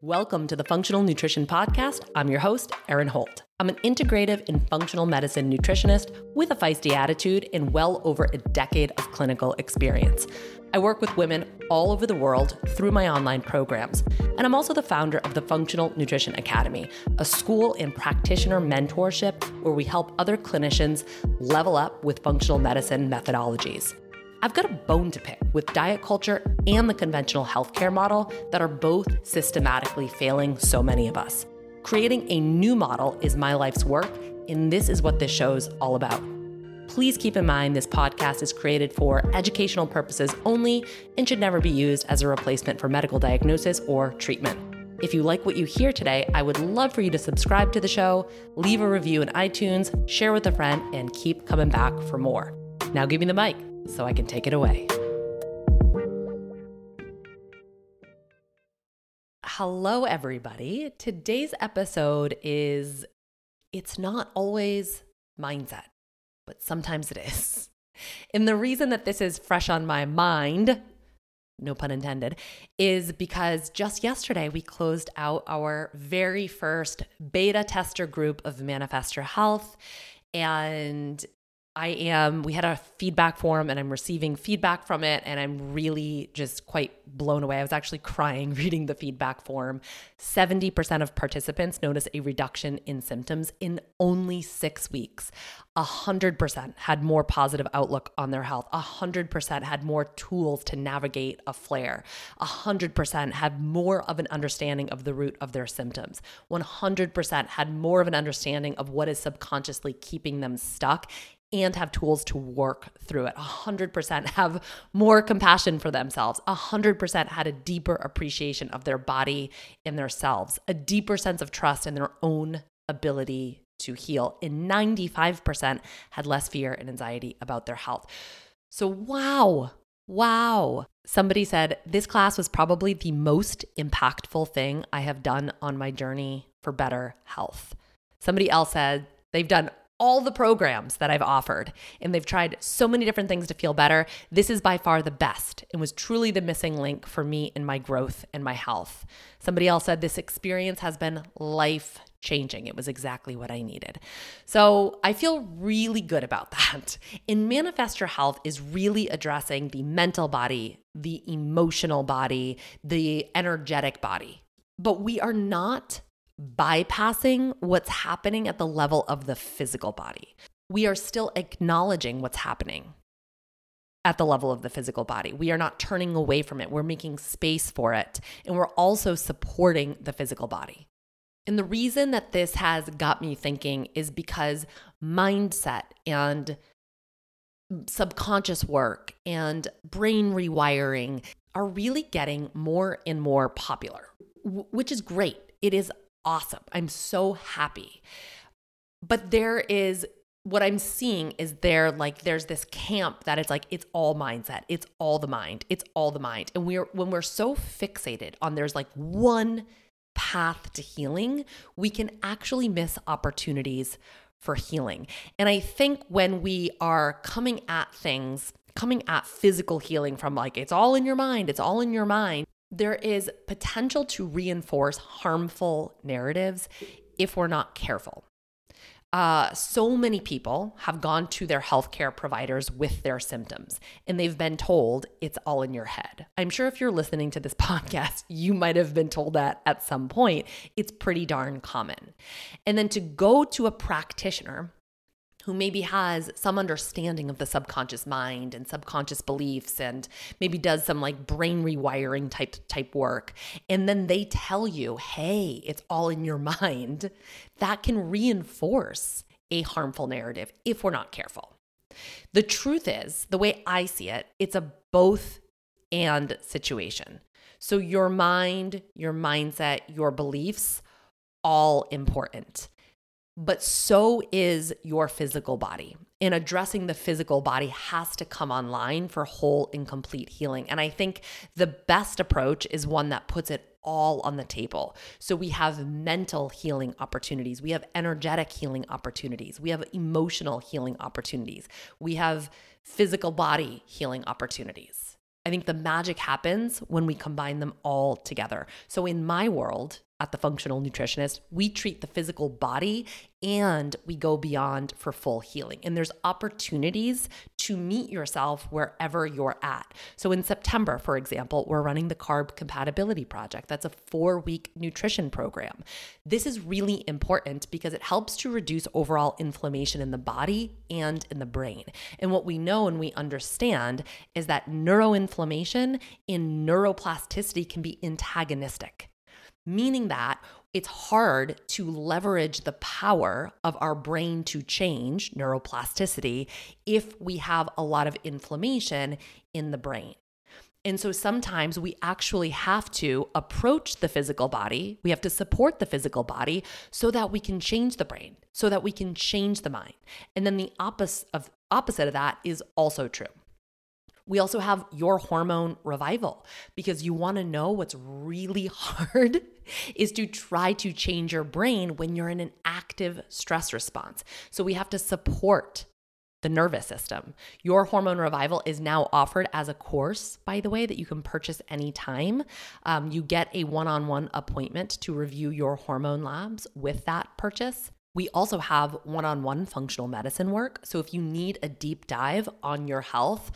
Welcome to the Functional Nutrition Podcast. I'm your host, Erin Holt. I'm an integrative and functional medicine nutritionist with a feisty attitude and well over a decade of clinical experience. I work with women all over the world through my online programs. And I'm also the founder of the Functional Nutrition Academy, a school and practitioner mentorship where we help other clinicians level up with functional medicine methodologies. I've got a bone to pick with diet culture and the conventional healthcare model that are both systematically failing so many of us. Creating a new model is my life's work, and this is what this show's all about. Please keep in mind this podcast is created for educational purposes only and should never be used as a replacement for medical diagnosis or treatment. If you like what you hear today, I would love for you to subscribe to the show, leave a review in iTunes, share with a friend, and keep coming back for more. Now give me the mic so I can take it away. Hello, everybody. Today's episode is it's not always mindset, but sometimes it is. And the reason that this is fresh on my mind, no pun intended, is because just yesterday we closed out our very first beta tester group of Manifest Health. And I am, we had a feedback form and I'm receiving feedback from it. And I'm really just quite blown away. I was actually crying reading the feedback form. 70% of participants noticed a reduction in symptoms in only six weeks. 100% had more positive outlook on their health. 100% had more tools to navigate a flare. 100% had more of an understanding of the root of their symptoms. 100% had more of an understanding of what is subconsciously keeping them stuck and have tools to work through it. 100% have more compassion for themselves. 100% had a deeper appreciation of their body and their selves, a deeper sense of trust in their own ability to heal. And 95% had less fear and anxiety about their health. So, wow, wow. Somebody said this class was probably the most impactful thing I have done on my journey for better health. Somebody else said they've done all the programs that I've offered, and they've tried so many different things to feel better. This is by far the best and was truly the missing link for me in my growth and my health. Somebody else said this experience has been life changing. It was exactly what I needed. So I feel really good about that. And Manifest Your Health is really addressing the mental body, the emotional body, the energetic body. But we are not bypassing what's happening at the level of the physical body. We are still acknowledging what's happening at the level of the physical body. We are not turning away from it. We're making space for it. And we're also supporting the physical body. And the reason that this has got me thinking is because mindset and subconscious work and brain rewiring are really getting more and more popular, which is great. It is awesome. I'm so happy. But there is what I'm seeing is there like there's this camp that it's like it's all mindset. It's all the mind. It's all the mind. And we're when we're so fixated on there's like one path to healing, we can actually miss opportunities for healing. And I think when we are coming at things, coming at physical healing from like it's all in your mind, it's all in your mind, there is potential to reinforce harmful narratives if we're not careful. Uh, so many people have gone to their healthcare providers with their symptoms and they've been told it's all in your head. I'm sure if you're listening to this podcast, you might have been told that at some point. It's pretty darn common. And then to go to a practitioner who maybe has some understanding of the subconscious mind and subconscious beliefs and maybe does some like brain rewiring type type work. And then they tell you hey it's all in your mind. That can reinforce a harmful narrative if we're not careful. The truth is the way i see it it's a both and situation. So your mind your mindset your beliefs all important but so is your physical body. And addressing the physical body has to come online for whole and complete healing. And I think the best approach is one that puts it all on the table. So we have mental healing opportunities, we have energetic healing opportunities, we have emotional healing opportunities, we have physical body healing opportunities. I think the magic happens when we combine them all together. So, in my world, at the functional nutritionist, we treat the physical body and we go beyond for full healing. And there's opportunities to meet yourself wherever you're at. So in September, for example, we're running the Carb Compatibility Project. That's a four week nutrition program. This is really important because it helps to reduce overall inflammation in the body and in the brain. And what we know and we understand is that neuroinflammation in neuroplasticity can be antagonistic meaning that it's hard to leverage the power of our brain to change neuroplasticity if we have a lot of inflammation in the brain. And so sometimes we actually have to approach the physical body, we have to support the physical body so that we can change the brain, so that we can change the mind. And then the opposite of opposite of that is also true. We also have your hormone revival because you want to know what's really hard is to try to change your brain when you're in an active stress response. So we have to support the nervous system. Your hormone revival is now offered as a course, by the way, that you can purchase anytime. Um, you get a one on one appointment to review your hormone labs with that purchase. We also have one on one functional medicine work. So if you need a deep dive on your health,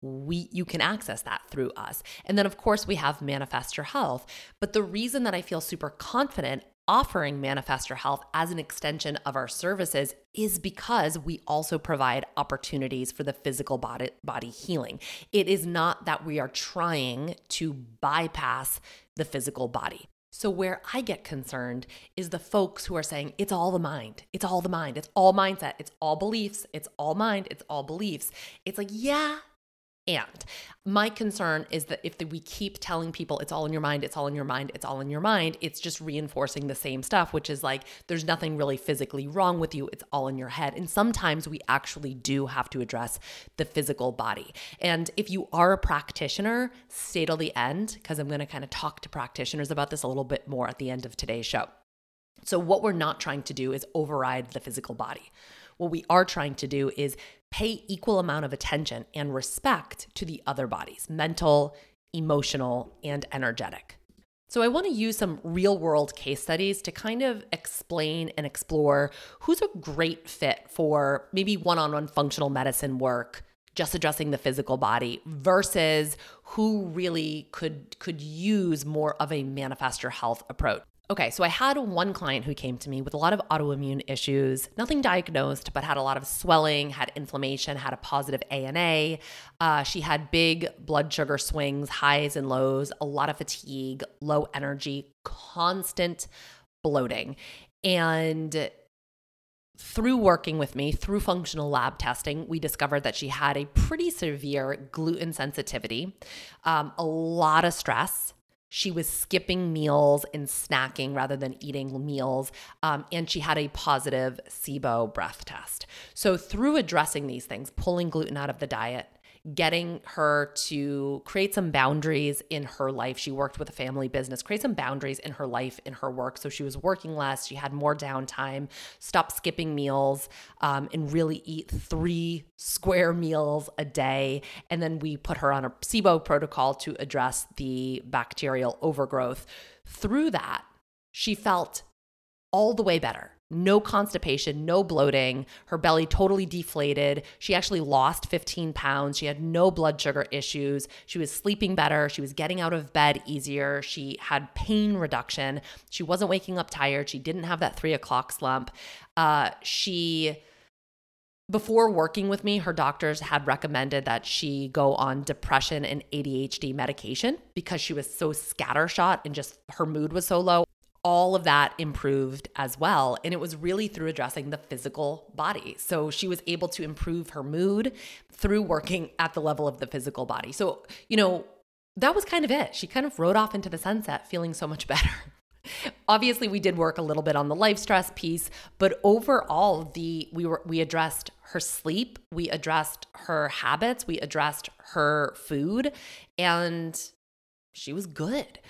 we you can access that through us. And then of course we have Manifest Your Health. But the reason that I feel super confident offering Manifest Your Health as an extension of our services is because we also provide opportunities for the physical body, body healing. It is not that we are trying to bypass the physical body. So, where I get concerned is the folks who are saying it's all the mind, it's all the mind, it's all mindset, it's all beliefs, it's all mind, it's all beliefs. It's like, yeah, and my concern is that if we keep telling people it's all in your mind, it's all in your mind, it's all in your mind, it's just reinforcing the same stuff, which is like there's nothing really physically wrong with you, it's all in your head. And sometimes we actually do have to address the physical body. And if you are a practitioner, stay till the end because I'm going to kind of talk to practitioners about this a little bit more at the end of today's show. So, what we're not trying to do is override the physical body. What we are trying to do is pay equal amount of attention and respect to the other bodies, mental, emotional, and energetic. So, I want to use some real world case studies to kind of explain and explore who's a great fit for maybe one on one functional medicine work, just addressing the physical body, versus who really could, could use more of a manifest your health approach. Okay, so I had one client who came to me with a lot of autoimmune issues, nothing diagnosed, but had a lot of swelling, had inflammation, had a positive ANA. Uh, she had big blood sugar swings, highs and lows, a lot of fatigue, low energy, constant bloating. And through working with me, through functional lab testing, we discovered that she had a pretty severe gluten sensitivity, um, a lot of stress she was skipping meals and snacking rather than eating meals. Um, and she had a positive SIBO breath test. So, through addressing these things, pulling gluten out of the diet, getting her to create some boundaries in her life. She worked with a family business, create some boundaries in her life, in her work. So she was working less, she had more downtime, stop skipping meals, um, and really eat three square meals a day. And then we put her on a SIBO protocol to address the bacterial overgrowth. Through that, she felt all the way better no constipation, no bloating, her belly totally deflated. She actually lost 15 pounds. She had no blood sugar issues. She was sleeping better. She was getting out of bed easier. She had pain reduction. She wasn't waking up tired. She didn't have that three o'clock slump. Uh, she before working with me, her doctors had recommended that she go on depression and ADHD medication because she was so scattershot and just her mood was so low all of that improved as well. And it was really through addressing the physical body. So she was able to improve her mood through working at the level of the physical body. So, you know, that was kind of it. She kind of rode off into the sunset feeling so much better. Obviously, we did work a little bit on the life stress piece, but overall, the we were we addressed her sleep, we addressed her habits, we addressed her food, and she was good.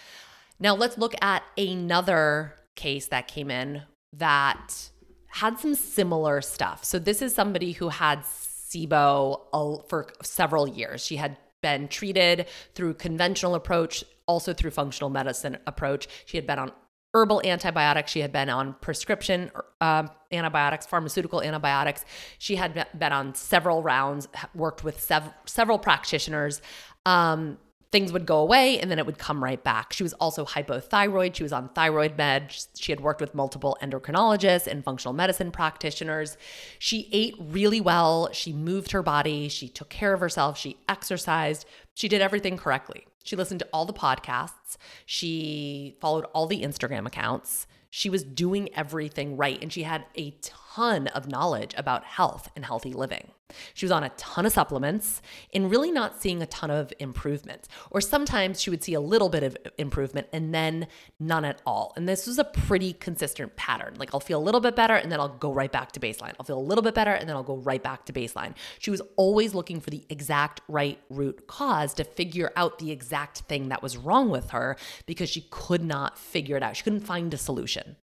Now let's look at another case that came in that had some similar stuff. So this is somebody who had SIBO for several years. She had been treated through conventional approach, also through functional medicine approach. She had been on herbal antibiotics. She had been on prescription um, antibiotics, pharmaceutical antibiotics. She had been on several rounds, worked with sev- several practitioners. Um, things would go away and then it would come right back. She was also hypothyroid. She was on thyroid med. She had worked with multiple endocrinologists and functional medicine practitioners. She ate really well. She moved her body. She took care of herself. She exercised. She did everything correctly. She listened to all the podcasts. She followed all the Instagram accounts. She was doing everything right and she had a ton of knowledge about health and healthy living. She was on a ton of supplements and really not seeing a ton of improvement. Or sometimes she would see a little bit of improvement and then none at all. And this was a pretty consistent pattern. Like I'll feel a little bit better and then I'll go right back to baseline. I'll feel a little bit better and then I'll go right back to baseline. She was always looking for the exact right root cause to figure out the exact thing that was wrong with her because she could not figure it out. She couldn't find a solution.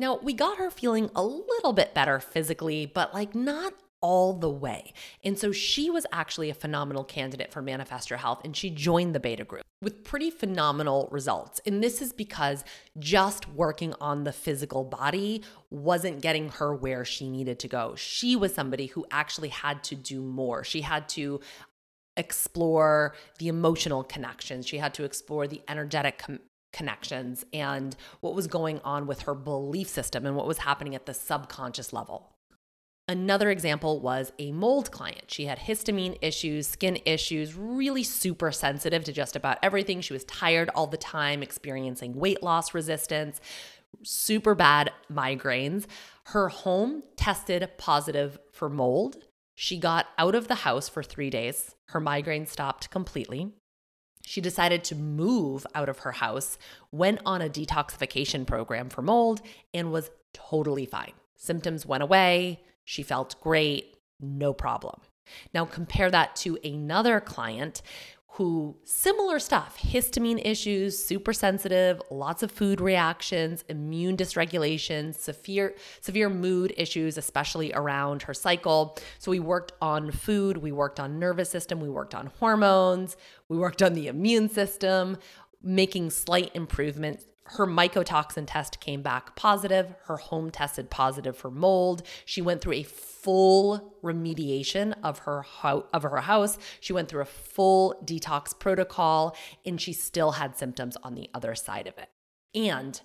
Now, we got her feeling a little bit better physically, but like not all the way. And so she was actually a phenomenal candidate for Manifest Your Health and she joined the beta group with pretty phenomenal results. And this is because just working on the physical body wasn't getting her where she needed to go. She was somebody who actually had to do more. She had to explore the emotional connections. She had to explore the energetic com- connections and what was going on with her belief system and what was happening at the subconscious level. Another example was a mold client. She had histamine issues, skin issues, really super sensitive to just about everything. She was tired all the time, experiencing weight loss resistance, super bad migraines. Her home tested positive for mold. She got out of the house for three days. Her migraine stopped completely. She decided to move out of her house, went on a detoxification program for mold, and was totally fine. Symptoms went away. She felt great, no problem. Now compare that to another client who similar stuff, histamine issues, super sensitive, lots of food reactions, immune dysregulation, severe severe mood issues especially around her cycle. So we worked on food, we worked on nervous system, we worked on hormones, we worked on the immune system, making slight improvements her mycotoxin test came back positive. Her home tested positive for mold. She went through a full remediation of her ho- of her house. She went through a full detox protocol and she still had symptoms on the other side of it. And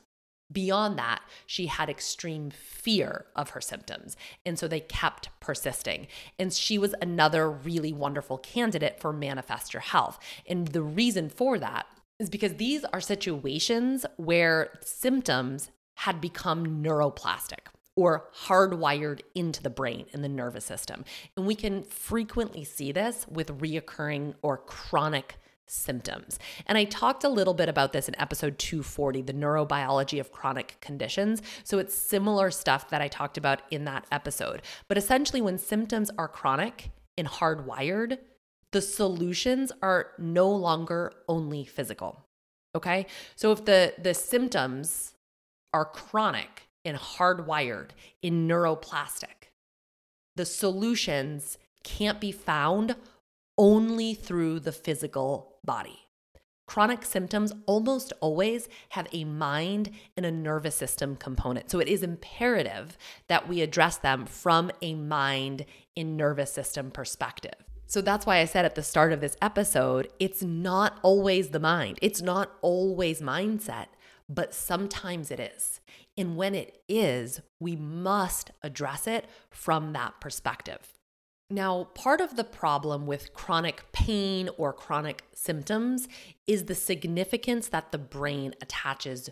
Beyond that, she had extreme fear of her symptoms. And so they kept persisting. And she was another really wonderful candidate for Manifest Your Health. And the reason for that is because these are situations where symptoms had become neuroplastic or hardwired into the brain and the nervous system. And we can frequently see this with reoccurring or chronic symptoms. And I talked a little bit about this in episode 240, the neurobiology of chronic conditions. So it's similar stuff that I talked about in that episode. But essentially, when symptoms are chronic and hardwired, the solutions are no longer only physical. Okay? So if the the symptoms are chronic and hardwired in neuroplastic, the solutions can't be found only through the physical body. Chronic symptoms almost always have a mind and a nervous system component. So it is imperative that we address them from a mind and nervous system perspective. So that's why I said at the start of this episode, it's not always the mind, it's not always mindset, but sometimes it is. And when it is, we must address it from that perspective. Now, part of the problem with chronic pain or chronic symptoms is the significance that the brain attaches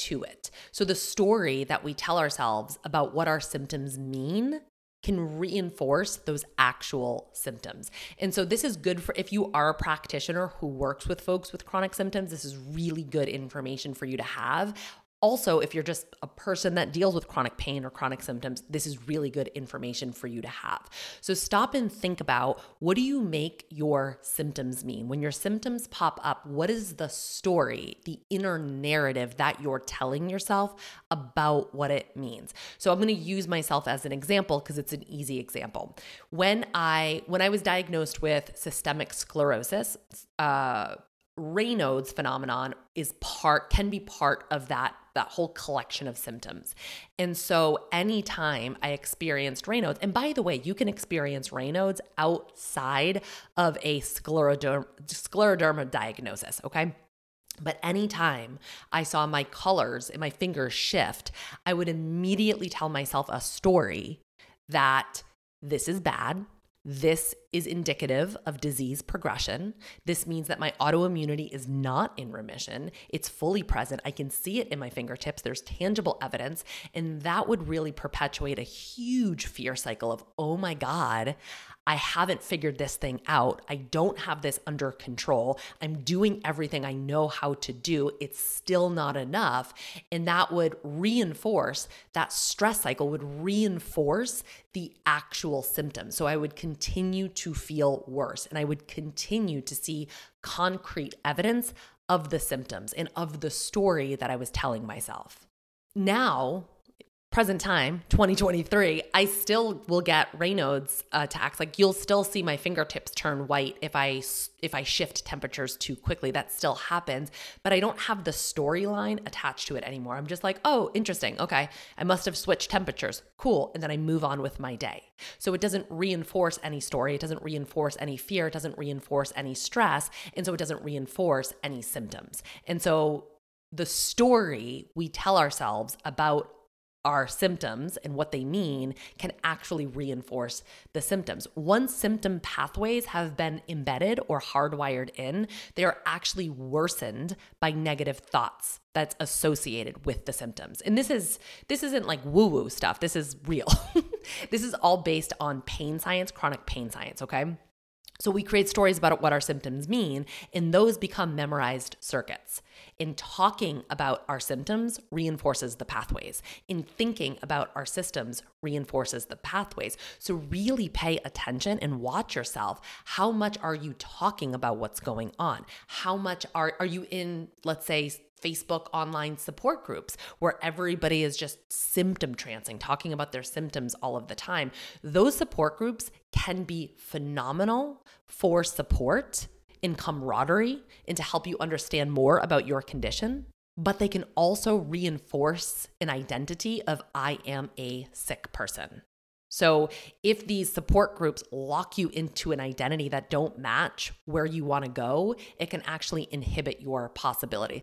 to it. So, the story that we tell ourselves about what our symptoms mean can reinforce those actual symptoms. And so this is good for if you are a practitioner who works with folks with chronic symptoms, this is really good information for you to have Also, if you're just a person that deals with chronic pain or chronic symptoms, this is really good information for you to have. So stop and think about what do you make your symptoms mean? When your symptoms pop up, what is the story, the inner narrative that you're telling yourself about what it means? So I'm going to use myself as an example because it's an easy example. When I when I was diagnosed with systemic sclerosis, uh, Raynaud's phenomenon is part can be part of that that whole collection of symptoms. And so anytime I experienced Raynaud's, and by the way, you can experience Raynaud's outside of a scleroderma, scleroderma diagnosis, okay? But anytime I saw my colors and my fingers shift, I would immediately tell myself a story that this is bad. This is indicative of disease progression. This means that my autoimmunity is not in remission. It's fully present. I can see it in my fingertips. There's tangible evidence. And that would really perpetuate a huge fear cycle of, oh my God, I haven't figured this thing out. I don't have this under control. I'm doing everything I know how to do. It's still not enough. And that would reinforce that stress cycle, would reinforce the actual symptoms. So I would continue to feel worse and I would continue to see concrete evidence of the symptoms and of the story that I was telling myself. Now, present time 2023 i still will get raynaud's attacks. Like you'll still see my fingertips turn white if i if i shift temperatures too quickly. That still happens but i don't have the storyline attached to it anymore. I'm just like oh interesting. Okay. I must have switched temperatures. Cool. And then i move on with my day. So it doesn't reinforce any story. It doesn't reinforce any fear. It doesn't reinforce any stress. And so it doesn't reinforce any symptoms. And so the story we tell ourselves about our symptoms and what they mean can actually reinforce the symptoms. Once symptom pathways have been embedded or hardwired in, they are actually worsened by negative thoughts that's associated with the symptoms. And this is this isn't like woo-woo stuff. This is real. this is all based on pain science, chronic pain science, okay? So we create stories about what our symptoms mean, and those become memorized circuits. In talking about our symptoms reinforces the pathways. In thinking about our systems reinforces the pathways. So really pay attention and watch yourself. How much are you talking about what's going on? How much are are you in let's say Facebook online support groups where everybody is just symptom trancing, talking about their symptoms all of the time. Those support groups can be phenomenal for support in camaraderie and to help you understand more about your condition. But they can also reinforce an identity of I am a sick person. So, if these support groups lock you into an identity that don't match where you want to go, it can actually inhibit your possibility.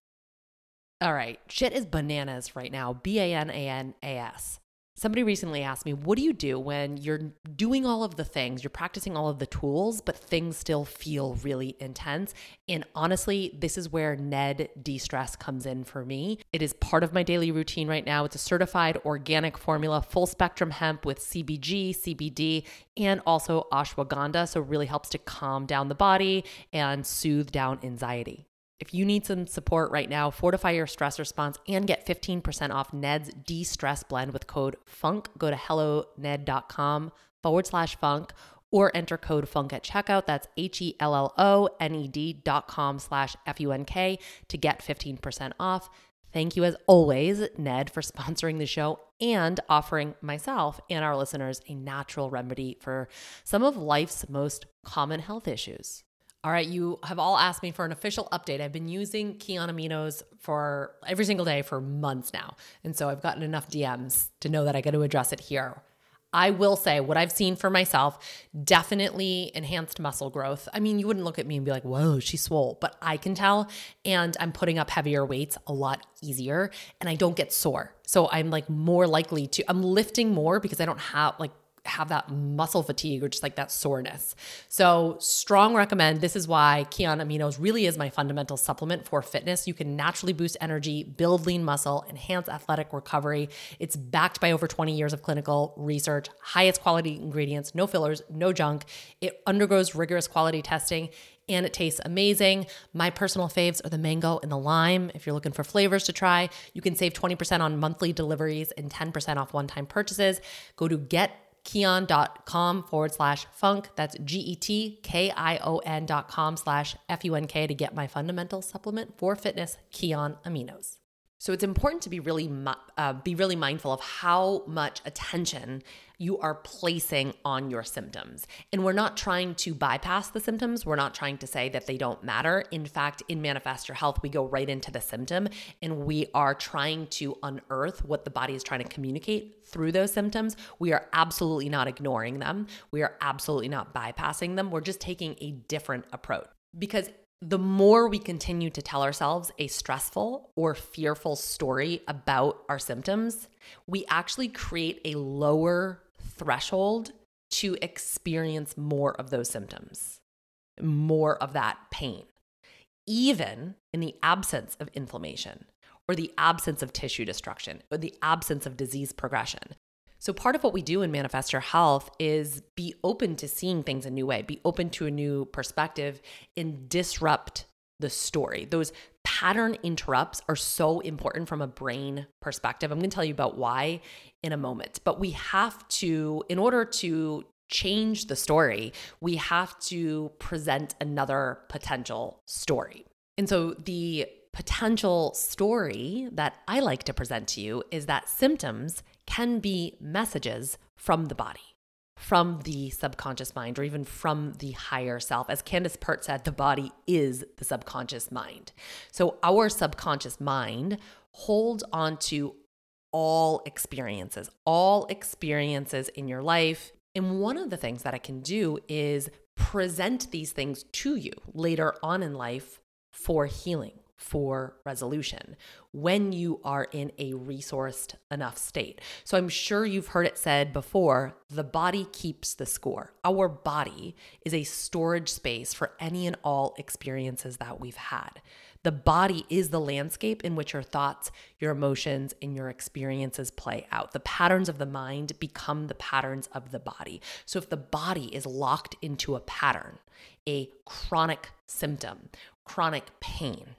All right, shit is bananas right now. B A N A N A S. Somebody recently asked me, What do you do when you're doing all of the things, you're practicing all of the tools, but things still feel really intense? And honestly, this is where Ned Destress comes in for me. It is part of my daily routine right now. It's a certified organic formula, full spectrum hemp with CBG, CBD, and also ashwagandha. So, it really helps to calm down the body and soothe down anxiety. If you need some support right now, fortify your stress response and get 15% off Ned's Destress blend with code FUNK. Go to helloned.com forward slash funk or enter code FUNK at checkout. That's H E L L O N E D dot com slash F U N K to get 15% off. Thank you, as always, Ned, for sponsoring the show and offering myself and our listeners a natural remedy for some of life's most common health issues. All right, you have all asked me for an official update. I've been using Kion Aminos for every single day for months now. And so I've gotten enough DMs to know that I got to address it here. I will say what I've seen for myself definitely enhanced muscle growth. I mean, you wouldn't look at me and be like, whoa, she's swole, but I can tell. And I'm putting up heavier weights a lot easier and I don't get sore. So I'm like more likely to, I'm lifting more because I don't have like have that muscle fatigue or just like that soreness. So, strong recommend. This is why Kion Aminos really is my fundamental supplement for fitness. You can naturally boost energy, build lean muscle, enhance athletic recovery. It's backed by over 20 years of clinical research, highest quality ingredients, no fillers, no junk. It undergoes rigorous quality testing and it tastes amazing. My personal faves are the mango and the lime. If you're looking for flavors to try, you can save 20% on monthly deliveries and 10% off one time purchases. Go to getkion.com forward slash funk. That's G E T K I O N dot com slash F U N K to get my fundamental supplement for fitness, Kion Aminos. So it's important to be really uh, be really mindful of how much attention you are placing on your symptoms. And we're not trying to bypass the symptoms. We're not trying to say that they don't matter. In fact, in Manifest Your Health, we go right into the symptom and we are trying to unearth what the body is trying to communicate through those symptoms. We are absolutely not ignoring them. We are absolutely not bypassing them. We're just taking a different approach. Because the more we continue to tell ourselves a stressful or fearful story about our symptoms, we actually create a lower threshold to experience more of those symptoms, more of that pain, even in the absence of inflammation or the absence of tissue destruction or the absence of disease progression. So, part of what we do in Manifest Your Health is be open to seeing things a new way, be open to a new perspective, and disrupt the story. Those pattern interrupts are so important from a brain perspective. I'm going to tell you about why in a moment. But we have to, in order to change the story, we have to present another potential story. And so the potential story that I like to present to you is that symptoms can be messages from the body, from the subconscious mind, or even from the higher self. As Candace Pert said, the body is the subconscious mind. So our subconscious mind holds on to all experiences, all experiences in your life. And one of the things that I can do is present these things to you later on in life for healing for resolution when you are in a resourced enough state. So I'm sure you've heard it said before the body keeps the score. Our body is a storage space for any and all experiences that we've had. The body is the landscape in which your thoughts, your emotions, and your experiences play out. The patterns of the mind become the patterns of the body. So if the body is locked into a pattern, a chronic symptom, chronic pain,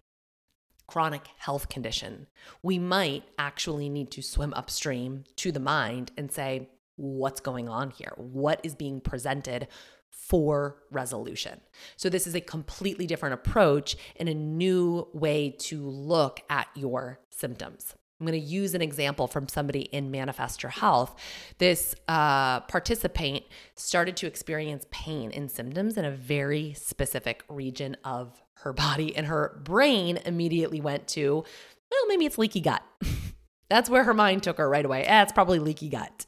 chronic health condition, we might actually need to swim upstream to the mind and say, what's going on here? What is being presented for resolution? So, this is a completely different approach and a new way to look at your symptoms. I'm going to use an example from somebody in Manifest Your Health. This uh, participant started to experience pain and symptoms in a very specific region of her body, and her brain immediately went to, well, maybe it's leaky gut. That's where her mind took her right away. Eh, it's probably leaky gut.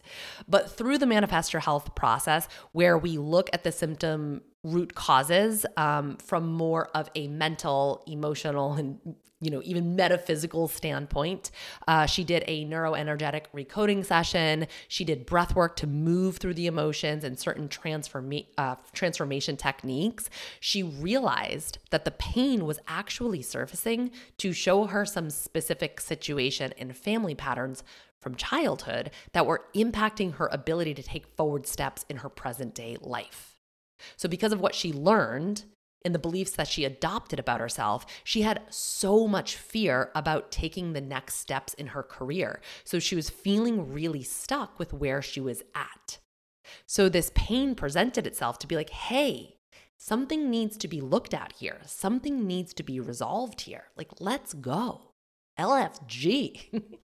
But through the Manifest Your Health process, where we look at the symptom root causes um, from more of a mental, emotional, and you know even metaphysical standpoint. Uh, she did a neuroenergetic recoding session. She did breath work to move through the emotions and certain transforma- uh, transformation techniques. She realized that the pain was actually surfacing to show her some specific situation and family patterns from childhood that were impacting her ability to take forward steps in her present day life. So, because of what she learned and the beliefs that she adopted about herself, she had so much fear about taking the next steps in her career. So, she was feeling really stuck with where she was at. So, this pain presented itself to be like, hey, something needs to be looked at here. Something needs to be resolved here. Like, let's go. LFG.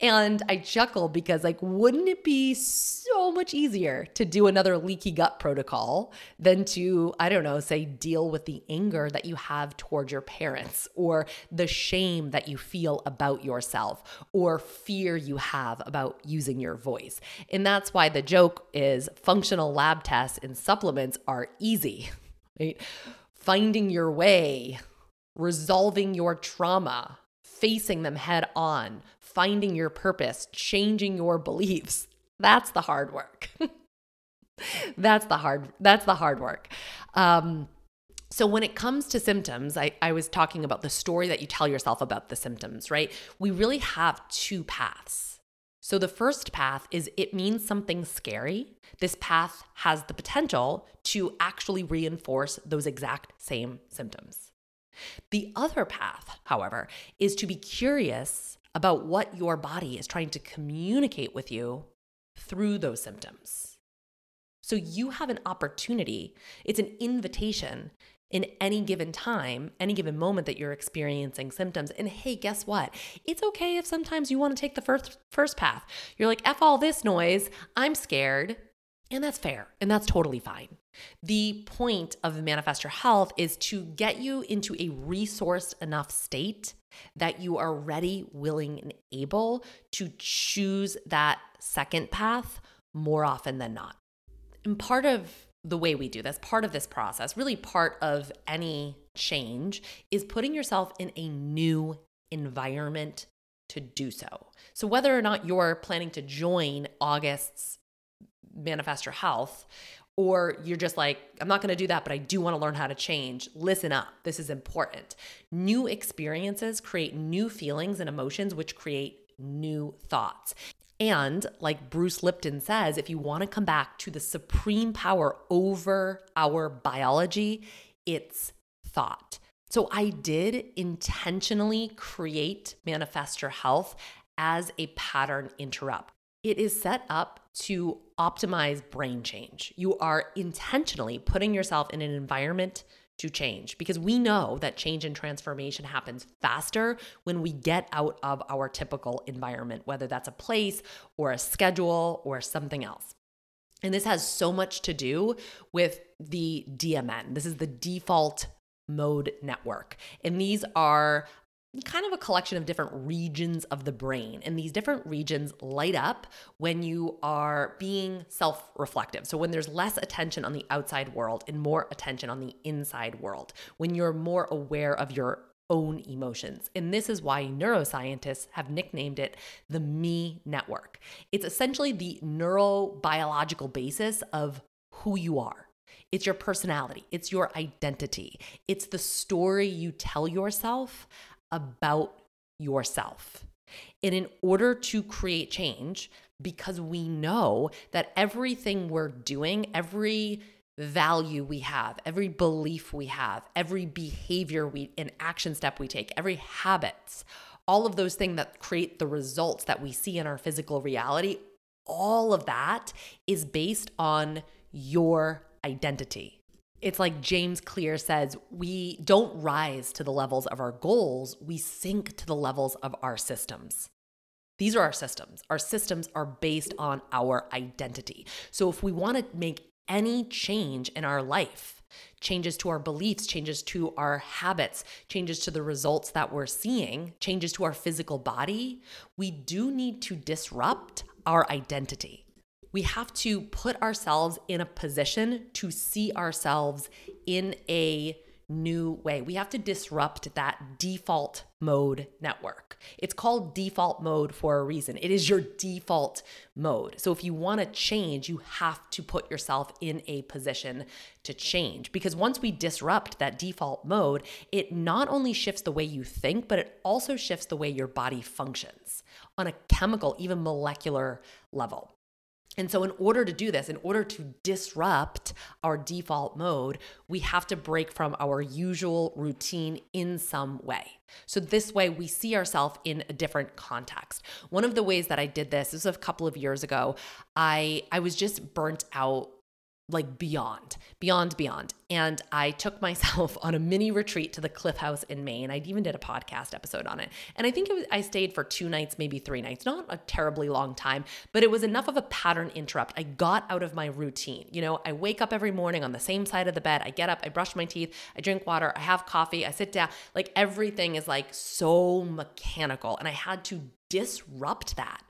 And I chuckle because, like, wouldn't it be so much easier to do another leaky gut protocol than to, I don't know, say, deal with the anger that you have towards your parents or the shame that you feel about yourself or fear you have about using your voice? And that's why the joke is functional lab tests and supplements are easy, right? Finding your way, resolving your trauma, facing them head on, finding your purpose, changing your beliefs. That's the hard work. that's the hard that's the hard work. Um, so, when it comes to symptoms, I, I was talking about the story that you tell yourself about the symptoms, right? We really have two paths. So, the first path is it means something scary. This path has the potential to actually reinforce those exact same symptoms. The other path, however, is to be curious about what your body is trying to communicate with you through those symptoms. So, you have an opportunity, it's an invitation in any given time, any given moment that you're experiencing symptoms. And hey, guess what? It's okay if sometimes you want to take the first first path. You're like, F all this noise, I'm scared. And that's fair, and that's totally fine. The point of Manifest Your Health is to get you into a resourced enough state that you are ready, willing, and able to choose that second path more often than not. And part of the way we do this, part of this process, really part of any change, is putting yourself in a new environment to do so. So, whether or not you're planning to join August's Manifest Your Health, or you're just like, I'm not going to do that, but I do want to learn how to change. Listen up. This is important. New experiences create new feelings and emotions, which create new thoughts. And like Bruce Lipton says, if you want to come back to the supreme power over our biology, it's thought. So I did intentionally create Manifest Your Health as a pattern interrupt. It is set up to optimize brain change. You are intentionally putting yourself in an environment to change because we know that change and transformation happens faster when we get out of our typical environment, whether that's a place or a schedule or something else. And this has so much to do with the DMN. This is the default mode network. And these are kind of a collection of different regions of the brain. And these different regions light up when you are being self reflective. So, when there's less attention on the outside world and more attention on the inside world, when you're more aware of your own emotions. And this is why neuroscientists have nicknamed it the me network. It's essentially the neurobiological basis of who you are. It's your personality, it's your identity, it's the story you tell yourself about yourself. And in order to create change, because we know that everything we're doing, every value we have, every belief we have, every behavior we an action step we take, every habits, all of those things that create the results that we see in our physical reality, all of that is based on your identity. It's like James Clear says, we don't rise to the levels of our goals, we sink to the levels of our systems. These are our systems. Our systems are based on our identity. So if we want to make any change in our life, changes to our beliefs, changes to our habits, changes to the results that we're seeing, changes to our physical body, we do need to disrupt our identity we have to put ourselves in a position to see ourselves in a new way. We have to disrupt that default mode network. It's called default mode for a reason. It is your default mode. So if you want to change, you have to put yourself in a position to change because once we disrupt that default mode, it not only shifts the way you think, but it also shifts the way your body functions on a chemical, even molecular level. And so, in order to do this, in order to disrupt our default mode, we have to break from our usual routine in some way. So, this way, we see ourselves in a different context. One of the ways that I did this, this was a couple of years ago, I, I was just burnt out like beyond, beyond, beyond. And I took myself on a mini retreat to the Cliff House in Maine. I even did a podcast episode on it. And I think it was, I stayed for two nights, maybe three nights, not a terribly long time, but it was enough of a pattern interrupt. I got out of my routine. You know, I wake up every morning on the same side of the bed. I get up, I brush my teeth, I drink water, I have coffee, I sit down. Like everything is like so mechanical. And I had to disrupt that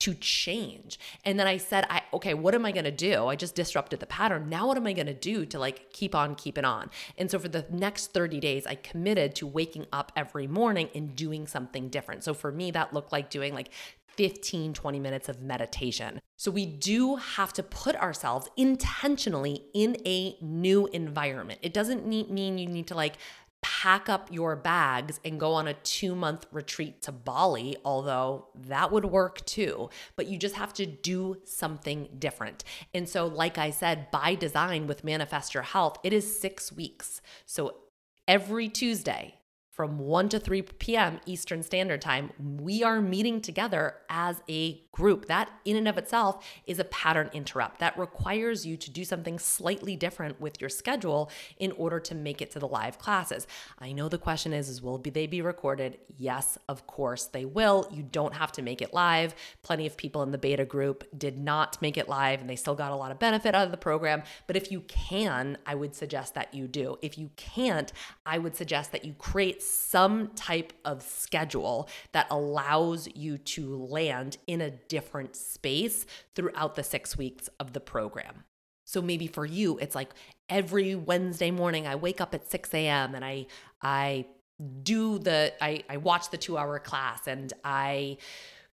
to change. And then I said, I okay, what am I going to do? I just disrupted the pattern. Now what am I going to do to like keep on keeping on? And so for the next 30 days, I committed to waking up every morning and doing something different. So for me that looked like doing like 15, 20 minutes of meditation. So we do have to put ourselves intentionally in a new environment. It doesn't mean you need to like pack up your bags and go on a two month retreat to Bali, although that would work too. But you just have to do something different. And so, like I said, by design with Manifest Your Health, it is six weeks. So every Tuesday, from 1 to 3 p.m. Eastern Standard Time, we are meeting together as a group. That, in and of itself, is a pattern interrupt that requires you to do something slightly different with your schedule in order to make it to the live classes. I know the question is, is will they be recorded? Yes, of course they will. You don't have to make it live. Plenty of people in the beta group did not make it live and they still got a lot of benefit out of the program. But if you can, I would suggest that you do. If you can't, I would suggest that you create some type of schedule that allows you to land in a different space throughout the six weeks of the program. So maybe for you, it's like every Wednesday morning I wake up at 6 a.m. and I I do the I, I watch the two hour class and I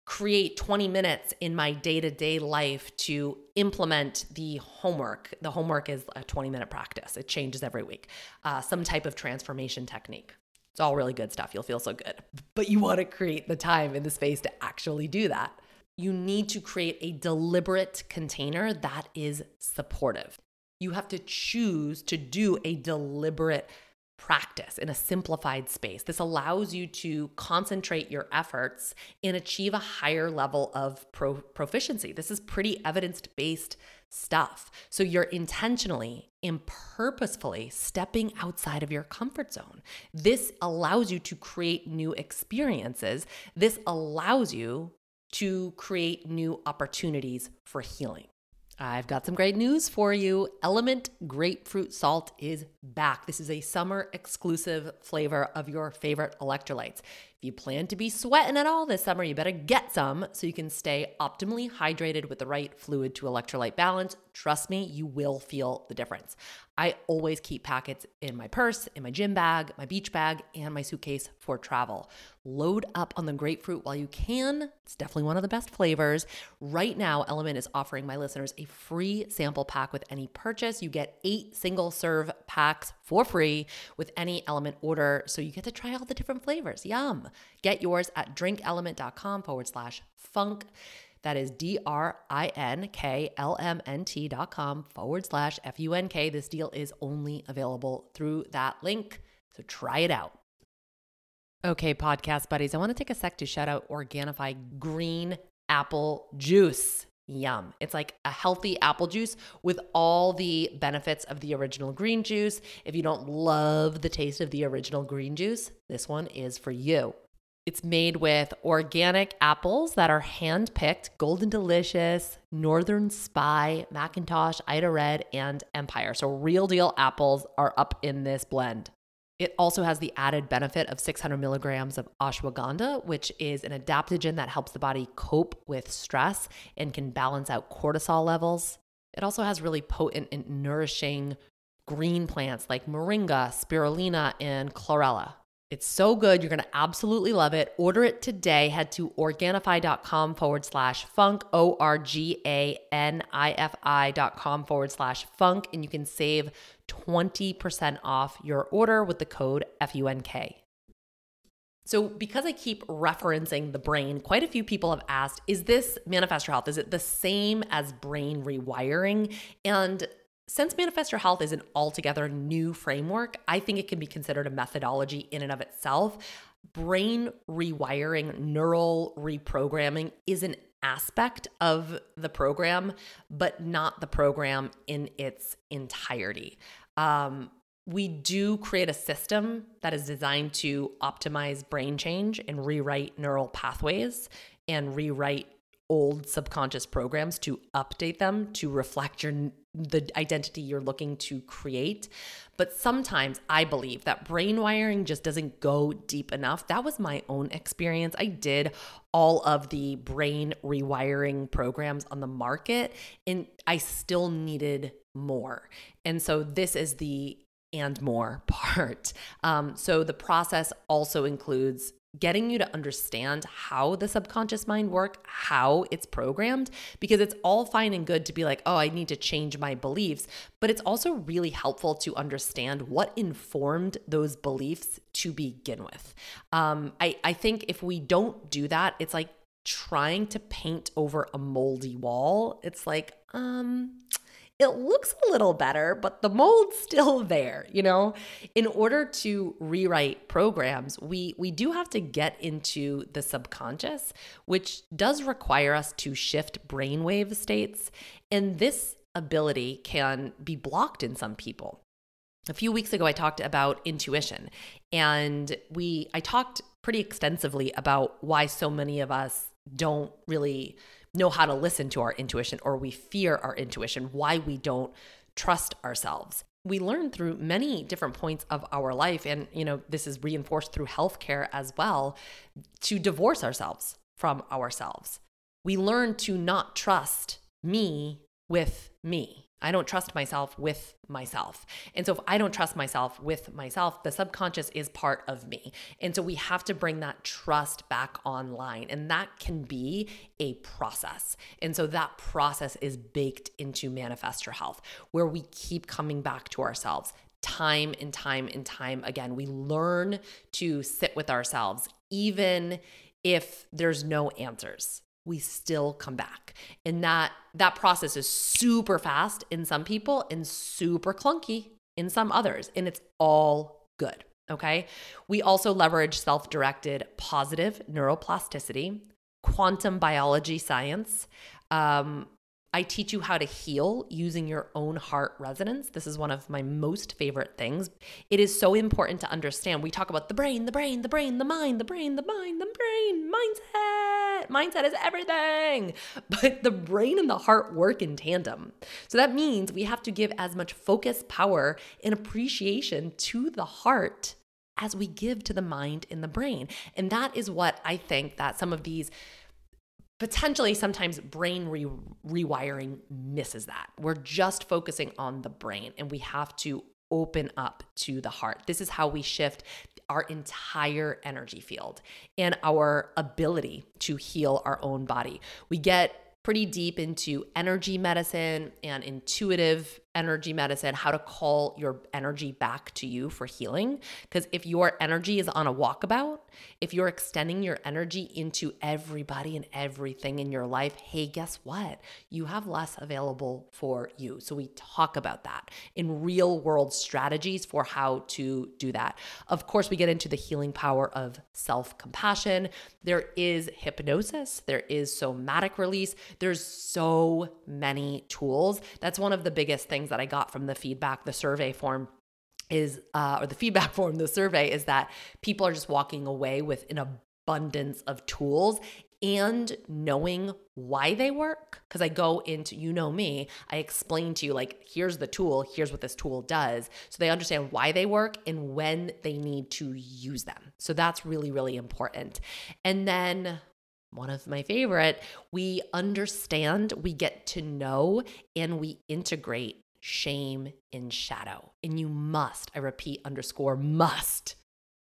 create 20 minutes in my day-to-day life to implement the homework the homework is a 20 minute practice it changes every week uh, some type of transformation technique it's all really good stuff. You'll feel so good. But you want to create the time and the space to actually do that. You need to create a deliberate container that is supportive. You have to choose to do a deliberate practice in a simplified space. This allows you to concentrate your efforts and achieve a higher level of pro- proficiency. This is pretty evidence based stuff. So you're intentionally purposefully stepping outside of your comfort zone. This allows you to create new experiences. This allows you to create new opportunities for healing. I've got some great news for you. LMNT Grapefruit Salt is back. This is a summer exclusive flavor of your favorite electrolytes. If you plan to be sweating at all this summer, you better get some so you can stay optimally hydrated with the right fluid to electrolyte balance. Trust me, you will feel the difference. I always keep packets in my purse, in my gym bag, my beach bag, and my suitcase for travel. Load up on the grapefruit while you can. It's definitely one of the best flavors. Right now, LMNT is offering my listeners a free sample pack with any purchase. You get eight single serve packs for free with any LMNT order. So you get to try all the different flavors. Yum. Get yours at drinklmnt.com forward slash funk. That is D R I N K L M N T dot com forward slash F U N K. This deal is only available through that link. So try it out. Okay, podcast buddies, I want to take a sec to shout out Organifi Green Apple Juice. Yum. It's like a healthy apple juice with all the benefits of the original green juice. If you don't love the taste of the original green juice, this one is for you. It's made with organic apples that are hand picked, Golden Delicious, Northern Spy, McIntosh, Ida Red, and Empire. So, real deal apples are up in this blend. It also has the added benefit of 600 milligrams of ashwagandha, which is an adaptogen that helps the body cope with stress and can balance out cortisol levels. It also has really potent and nourishing green plants like moringa, spirulina, and chlorella. It's so good. You're going to absolutely love it. Order it today. Head to Organifi.com forward slash funk, O R G A N I F I.com forward slash funk, and you can save 20% off your order with the code FUNK. So, because I keep referencing the brain, quite a few people have asked, is this Manifest Your Health? Is it the same as brain rewiring? And since Manifest Your Health is an altogether new framework, I think it can be considered a methodology in and of itself. Brain rewiring, neural reprogramming is an aspect of the program, but not the program in its entirety. Um, we do create a system that is designed to optimize brain change and rewrite neural pathways and rewrite old subconscious programs to update them to reflect your the identity you're looking to create. But sometimes I believe that brain wiring just doesn't go deep enough. That was my own experience. I did all of the brain rewiring programs on the market and I still needed more. And so this is the and more part. Um, so the process also includes getting you to understand how the subconscious mind work, how it's programmed because it's all fine and good to be like, "Oh, I need to change my beliefs," but it's also really helpful to understand what informed those beliefs to begin with. Um, I I think if we don't do that, it's like trying to paint over a moldy wall. It's like, um, it looks a little better, but the mold's still there, you know? In order to rewrite programs, we we do have to get into the subconscious, which does require us to shift brainwave states, and this ability can be blocked in some people. A few weeks ago I talked about intuition, and we I talked pretty extensively about why so many of us don't really know how to listen to our intuition or we fear our intuition, why we don't trust ourselves. We learn through many different points of our life, and you know, this is reinforced through healthcare as well, to divorce ourselves from ourselves. We learn to not trust me with me. I don't trust myself with myself. And so if I don't trust myself with myself, the subconscious is part of me. And so we have to bring that trust back online. And that can be a process. And so that process is baked into Manifest Your Health, where we keep coming back to ourselves time and time and time again. We learn to sit with ourselves, even if there's no answers we still come back. And that that process is super fast in some people and super clunky in some others, and it's all good. Okay. We also leverage self directed positive neuroplasticity, quantum biology science, um, I teach you how to heal using your own heart resonance. This is one of my most favorite things. It is so important to understand. We talk about the brain, the brain, the brain, the mind, the brain, the mind, the brain, mindset. Mindset is everything. But the brain and the heart work in tandem. So that means we have to give as much focus, power, and appreciation to the heart as we give to the mind and the brain. And that is what I think that some of these potentially sometimes brain re- rewiring misses that. We're just focusing on the brain and we have to open up to the heart. This is how we shift our entire energy field and our ability to heal our own body. We get pretty deep into energy medicine and intuitive energy medicine, how to call your energy back to you for healing. Because if your energy is on a walkabout, if you're extending your energy into everybody and everything in your life, hey, guess what? You have less available for you. So we talk about that in real world strategies for how to do that. Of course, we get into the healing power of self compassion. There is hypnosis, there is somatic release, there's so many tools. That's one of the biggest things things that I got from the feedback, the survey form is, uh, or the feedback form, the survey is that people are just walking away with an abundance of tools and knowing why they work. Because I go into, you know me, I explain to you, like, here's the tool, here's what this tool does. So they understand why they work and when they need to use them. So that's really, really important. And then one of my favorite, we understand, we get to know, and we integrate shame in shadow. And you must, I repeat, underscore must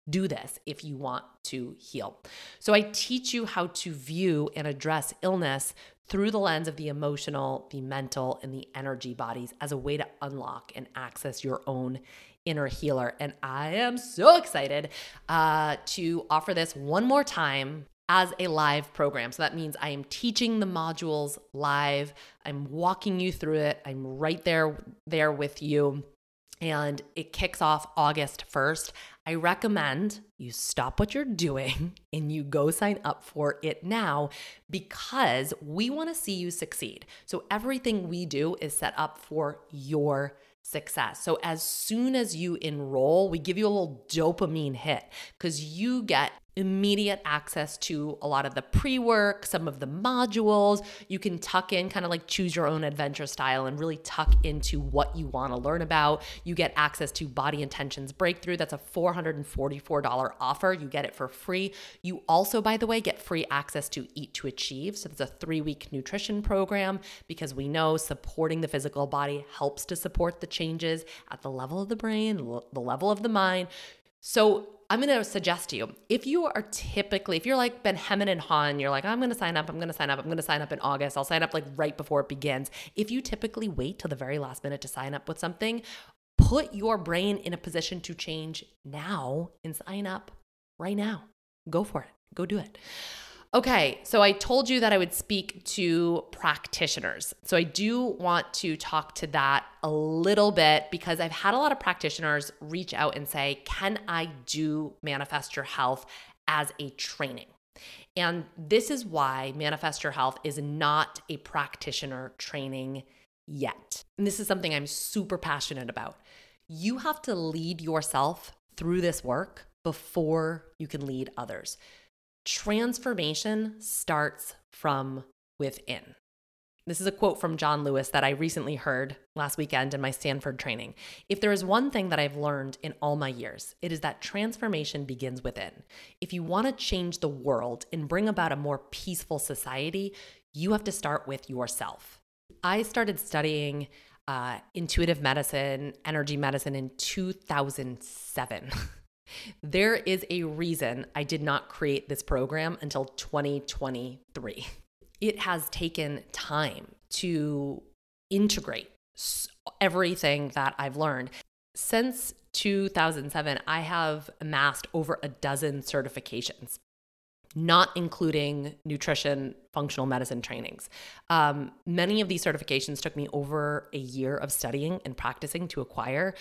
do this if you want to heal. So I teach you how to view and address illness through the lens of the emotional, the mental, and the energy bodies as a way to unlock and access your own inner healer. And I am so excited uh, to offer this one more time as a live program. So that means I am teaching the modules live. I'm walking you through it. I'm right there there with you. And it kicks off August 1st. I recommend you stop what you're doing and you go sign up for it now because we want to see you succeed. So everything we do is set up for your success. So as soon as you enroll, we give you a little dopamine hit because you get immediate access to a lot of the pre work, some of the modules. You can tuck in, kind of like choose your own adventure style, and really tuck into what you want to learn about. You get access to Body Intentions Breakthrough. That's a $444 offer. You get it for free. You also, by the way, get free access to Eat to Achieve. So, it's a three week nutrition program because we know supporting the physical body helps to support the changes at the level of the brain, the level of the mind. So, I'm going to suggest to you if you are typically, if you're like Ben Hemmon and Han, you're like, I'm going to sign up, I'm going to sign up, I'm going to sign up in August, I'll sign up like right before it begins. If you typically wait till the very last minute to sign up with something, put your brain in a position to change now and sign up right now. Go for it, go do it. Okay, so I told you that I would speak to practitioners. So I do want to talk to that a little bit because I've had a lot of practitioners reach out and say, Can I do Manifest Your Health as a training? And this is why Manifest Your Health is not a practitioner training yet. And this is something I'm super passionate about. You have to lead yourself through this work before you can lead others transformation starts from within. This is a quote from John Lewis that I recently heard last weekend in my Stanford training. If there is one thing that I've learned in all my years, it is that transformation begins within. If you want to change the world and bring about a more peaceful society, you have to start with yourself. I started studying uh, intuitive medicine, energy medicine in 2007. There is a reason I did not create this program until 2023. It has taken time to integrate everything that I've learned. Since 2007, I have amassed over a dozen certifications, not including nutrition, functional medicine trainings. Um, many of these certifications took me over a year of studying and practicing to acquire.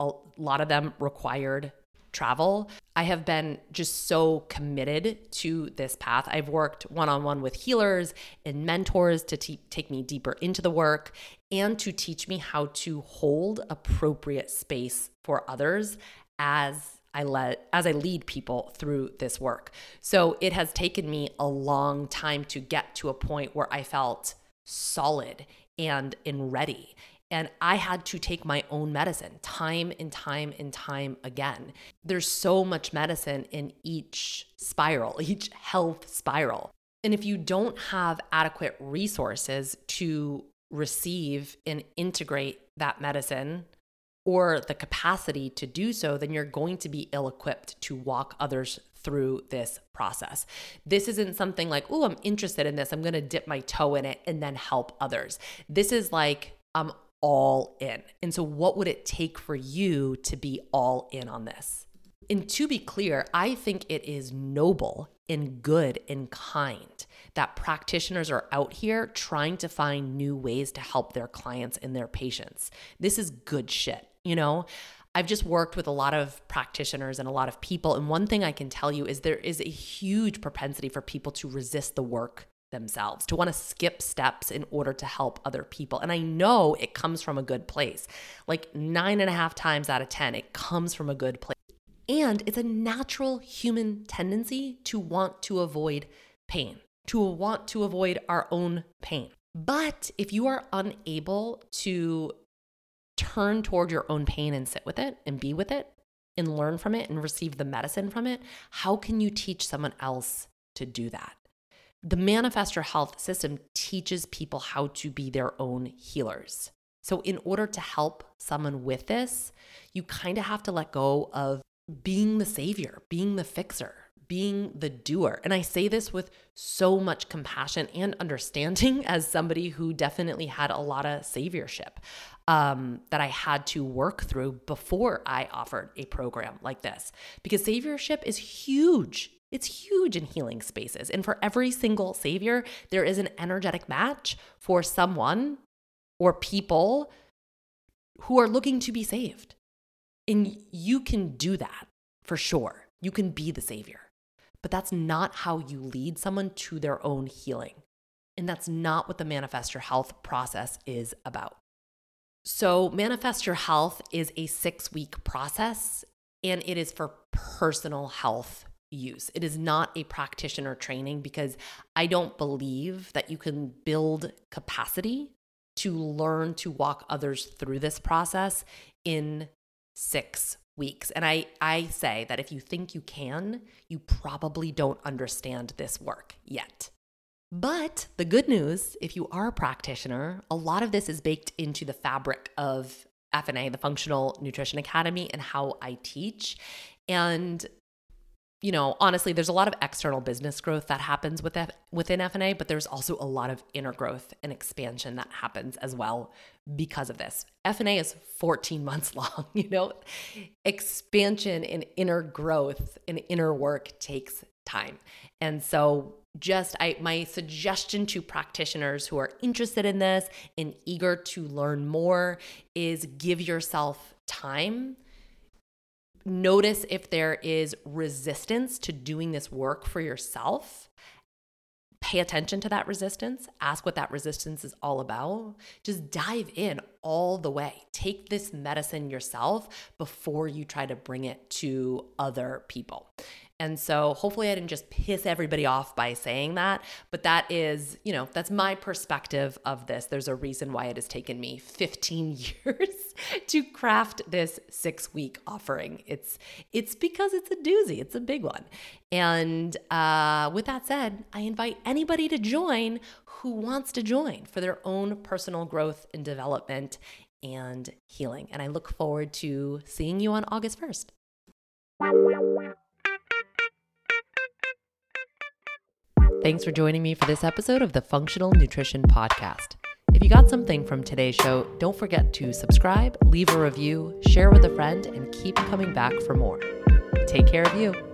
A lot of them required travel. I have been just so committed to this path. I've worked one on one with healers and mentors to take me deeper into the work and to teach me how to hold appropriate space for others as I let as I lead people through this work. So it has taken me a long time to get to a point where I felt solid and and ready and I had to take my own medicine time and time and time again. There's so much medicine in each spiral, each health spiral. And if you don't have adequate resources to receive and integrate that medicine or the capacity to do so, then you're going to be ill equipped to walk others through this process. This isn't something like, oh, I'm interested in this. I'm going to dip my toe in it and then help others. This is like, I'm all in. And so, what would it take for you to be all in on this? And to be clear, I think it is noble and good and kind that practitioners are out here trying to find new ways to help their clients and their patients. This is good shit, you know? I've just worked with a lot of practitioners and a lot of people. And one thing I can tell you is there is a huge propensity for people to resist the work themselves, to want to skip steps in order to help other people. And I know it comes from a good place. Like nine and a half times out of 10, it comes from a good place. And it's a natural human tendency to want to avoid pain, to want to avoid our own pain. But if you are unable to turn toward your own pain and sit with it and be with it and learn from it and receive the medicine from it, how can you teach someone else to do that? The Manifest Your Health system teaches people how to be their own healers. So, in order to help someone with this, you kind of have to let go of being the savior, being the fixer, being the doer. And I say this with so much compassion and understanding as somebody who definitely had a lot of saviorship um, that I had to work through before I offered a program like this. Because saviorship is huge. It's huge in healing spaces. And for every single savior, there is an energetic match for someone or people who are looking to be saved. And you can do that for sure. You can be the savior. But that's not how you lead someone to their own healing. And that's not what the Manifest Your Health process is about. So, Manifest Your Health is a six week process and it is for personal health use. It is not a practitioner training because I don't believe that you can build capacity to learn to walk others through this process in six weeks. And I, I say that if you think you can, you probably don't understand this work yet. But the good news, if you are a practitioner, a lot of this is baked into the fabric of FNA, the Functional Nutrition Academy, and how I teach. And you know, honestly, there's a lot of external business growth that happens with F- within FNA, but there's also a lot of inner growth and expansion that happens as well because of this. FNA is 14 months long, you know. Expansion and inner growth and inner work takes time. And so just I my suggestion to practitioners who are interested in this and eager to learn more is give yourself time notice if there is resistance to doing this work for yourself. Pay attention to that resistance. Ask what that resistance is all about. Just dive in all the way. Take this medicine yourself before you try to bring it to other people. And so hopefully I didn't just piss everybody off by saying that, but that is, you know, that's my perspective of this. There's a reason why it has taken me 15 years to craft this 6-week offering. It's it's because it's a doozy. It's a big one. And uh, with that said, I invite anybody to join who wants to join for their own personal growth and development and healing. And I look forward to seeing you on August 1st. Thanks for joining me for this episode of the Functional Nutrition Podcast. If you got something from today's show, don't forget to subscribe, leave a review, share with a friend, and keep coming back for more. Take care of you.